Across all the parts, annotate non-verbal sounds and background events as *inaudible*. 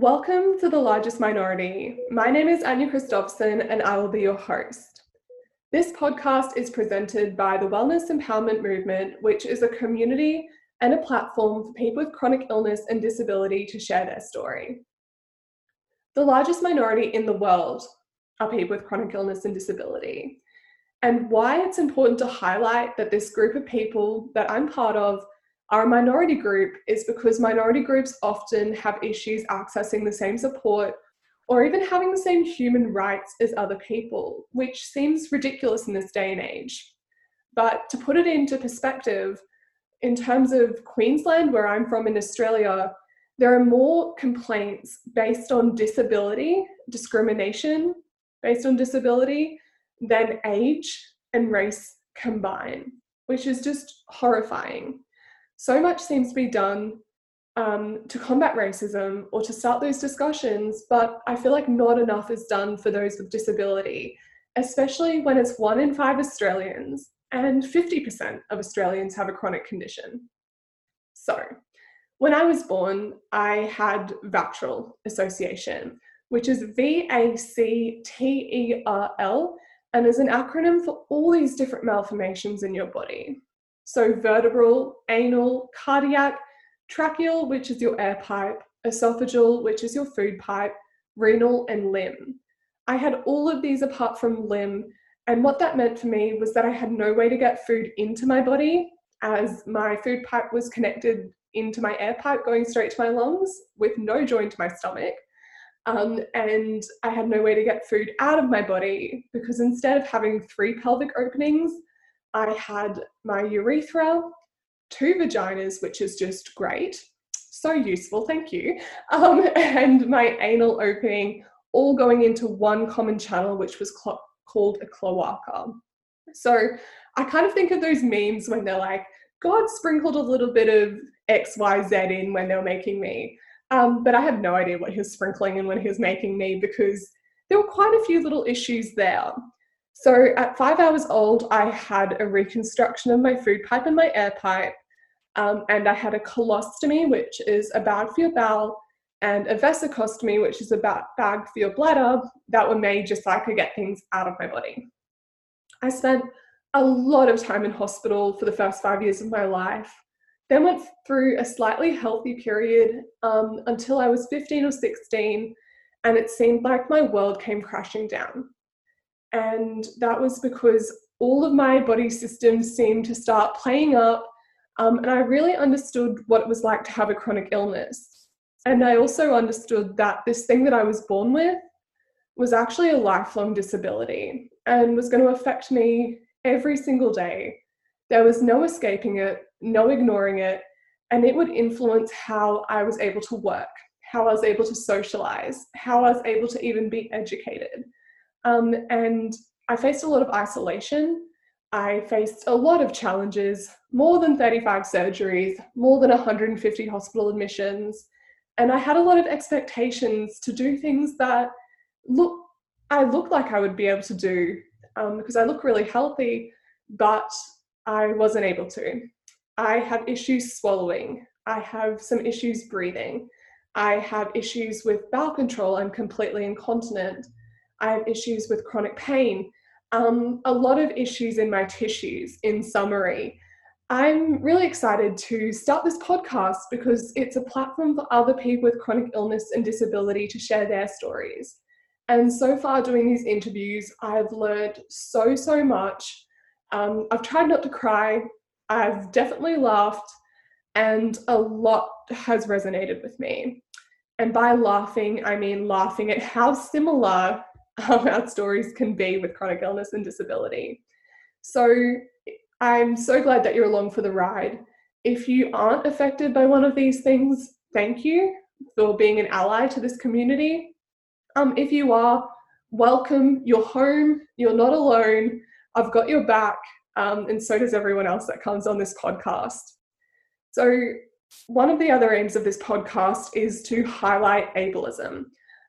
Welcome to The Largest Minority. My name is Anja Christoffersen and I will be your host. This podcast is presented by the Wellness Empowerment Movement, which is a community and a platform for people with chronic illness and disability to share their story. The largest minority in the world are people with chronic illness and disability. And why it's important to highlight that this group of people that I'm part of are a minority group is because minority groups often have issues accessing the same support or even having the same human rights as other people, which seems ridiculous in this day and age. But to put it into perspective, in terms of Queensland, where I'm from in Australia, there are more complaints based on disability, discrimination based on disability, than age and race combine, which is just horrifying so much seems to be done um, to combat racism or to start those discussions, but I feel like not enough is done for those with disability, especially when it's one in five Australians and 50% of Australians have a chronic condition. So, when I was born, I had VACTERL association, which is V A C T E R L, and is an acronym for all these different malformations in your body. So vertebral, anal, cardiac, tracheal, which is your air pipe, esophageal, which is your food pipe, renal, and limb. I had all of these apart from limb, and what that meant for me was that I had no way to get food into my body as my food pipe was connected into my air pipe going straight to my lungs with no joint to my stomach. Um, and I had no way to get food out of my body because instead of having three pelvic openings, I had my urethra, two vaginas, which is just great, so useful, thank you, um, *laughs* and my anal opening, all going into one common channel, which was cl- called a cloaca. So I kind of think of those memes when they're like, God sprinkled a little bit of XYZ in when they were making me. Um, but I have no idea what he was sprinkling in when he was making me because there were quite a few little issues there. So at five hours old, I had a reconstruction of my food pipe and my air pipe, um, and I had a colostomy, which is a bag for your bowel, and a vesicostomy, which is a bag for your bladder, that were made just so I could get things out of my body. I spent a lot of time in hospital for the first five years of my life. Then went through a slightly healthy period um, until I was 15 or 16, and it seemed like my world came crashing down. And that was because all of my body systems seemed to start playing up. Um, and I really understood what it was like to have a chronic illness. And I also understood that this thing that I was born with was actually a lifelong disability and was going to affect me every single day. There was no escaping it, no ignoring it, and it would influence how I was able to work, how I was able to socialize, how I was able to even be educated. Um, and I faced a lot of isolation. I faced a lot of challenges, more than 35 surgeries, more than 150 hospital admissions. And I had a lot of expectations to do things that look I looked like I would be able to do um, because I look really healthy, but I wasn't able to. I have issues swallowing. I have some issues breathing. I have issues with bowel control. I'm completely incontinent. I have issues with chronic pain, um, a lot of issues in my tissues, in summary. I'm really excited to start this podcast because it's a platform for other people with chronic illness and disability to share their stories. And so far, doing these interviews, I've learned so, so much. Um, I've tried not to cry, I've definitely laughed, and a lot has resonated with me. And by laughing, I mean laughing at how similar *laughs* our stories can be with chronic illness and disability. So I'm so glad that you're along for the ride. If you aren't affected by one of these things, thank you for being an ally to this community. Um, if you are, welcome. You're home. You're not alone. I've got your back, um, and so does everyone else that comes on this podcast. So, one of the other aims of this podcast is to highlight ableism.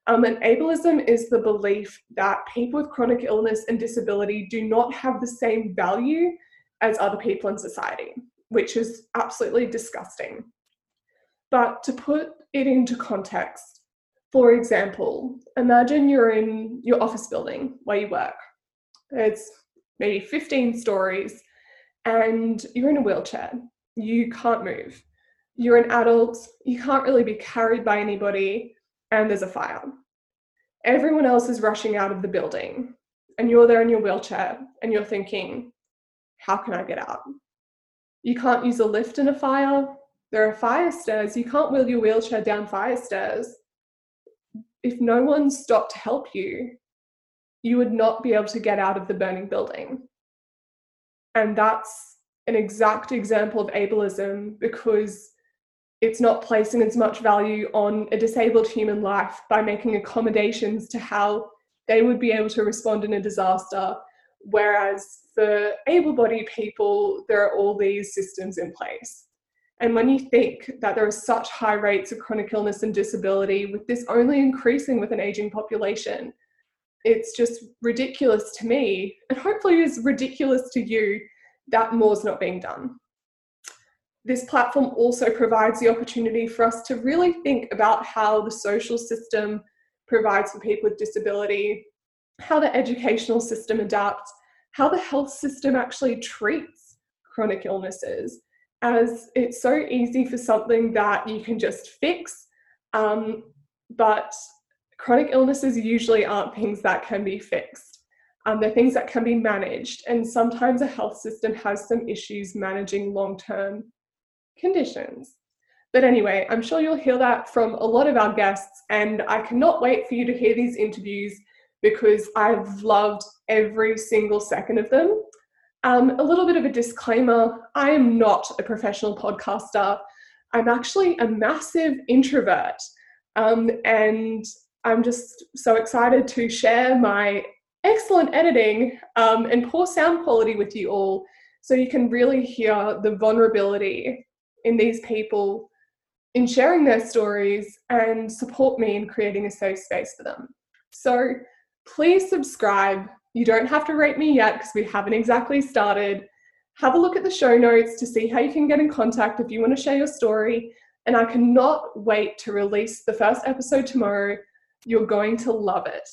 Um, and ableism is the belief that people with chronic illness and disability do not have the same value as other people in society, which is absolutely disgusting. But to put it into context, For example, imagine you're in your office building where you work. It's maybe 15 stories and you're in a wheelchair. You can't move. You're an adult, you can't really be carried by anybody, and there's a fire. Everyone else is rushing out of the building, and you're there in your wheelchair and you're thinking, how can I get out? You can't use a lift in a fire. There are fire stairs. You can't wheel your wheelchair down fire stairs. If no one stopped to help you, you would not be able to get out of the burning building. And that's an exact example of ableism because it's not placing as much value on a disabled human life by making accommodations to how they would be able to respond in a disaster. Whereas for able bodied people, there are all these systems in place. And when you think that there are such high rates of chronic illness and disability, with this only increasing with an aging population, it's just ridiculous to me, and hopefully is ridiculous to you, that more's not being done. This platform also provides the opportunity for us to really think about how the social system provides for people with disability, how the educational system adapts, how the health system actually treats chronic illnesses, as it's so easy for something that you can just fix. Um, but chronic illnesses usually aren't things that can be fixed. Um, they're things that can be managed, and sometimes a health system has some issues managing long term conditions. But anyway, I'm sure you'll hear that from a lot of our guests, and I cannot wait for you to hear these interviews because I've loved every single second of them. Um, a little bit of a disclaimer I am not a professional podcaster. I'm actually a massive introvert. Um, and I'm just so excited to share my excellent editing um, and poor sound quality with you all so you can really hear the vulnerability in these people in sharing their stories and support me in creating a safe space for them. So please subscribe. You don't have to rate me yet because we haven't exactly started. Have a look at the show notes to see how you can get in contact if you want to share your story. And I cannot wait to release the first episode tomorrow. You're going to love it.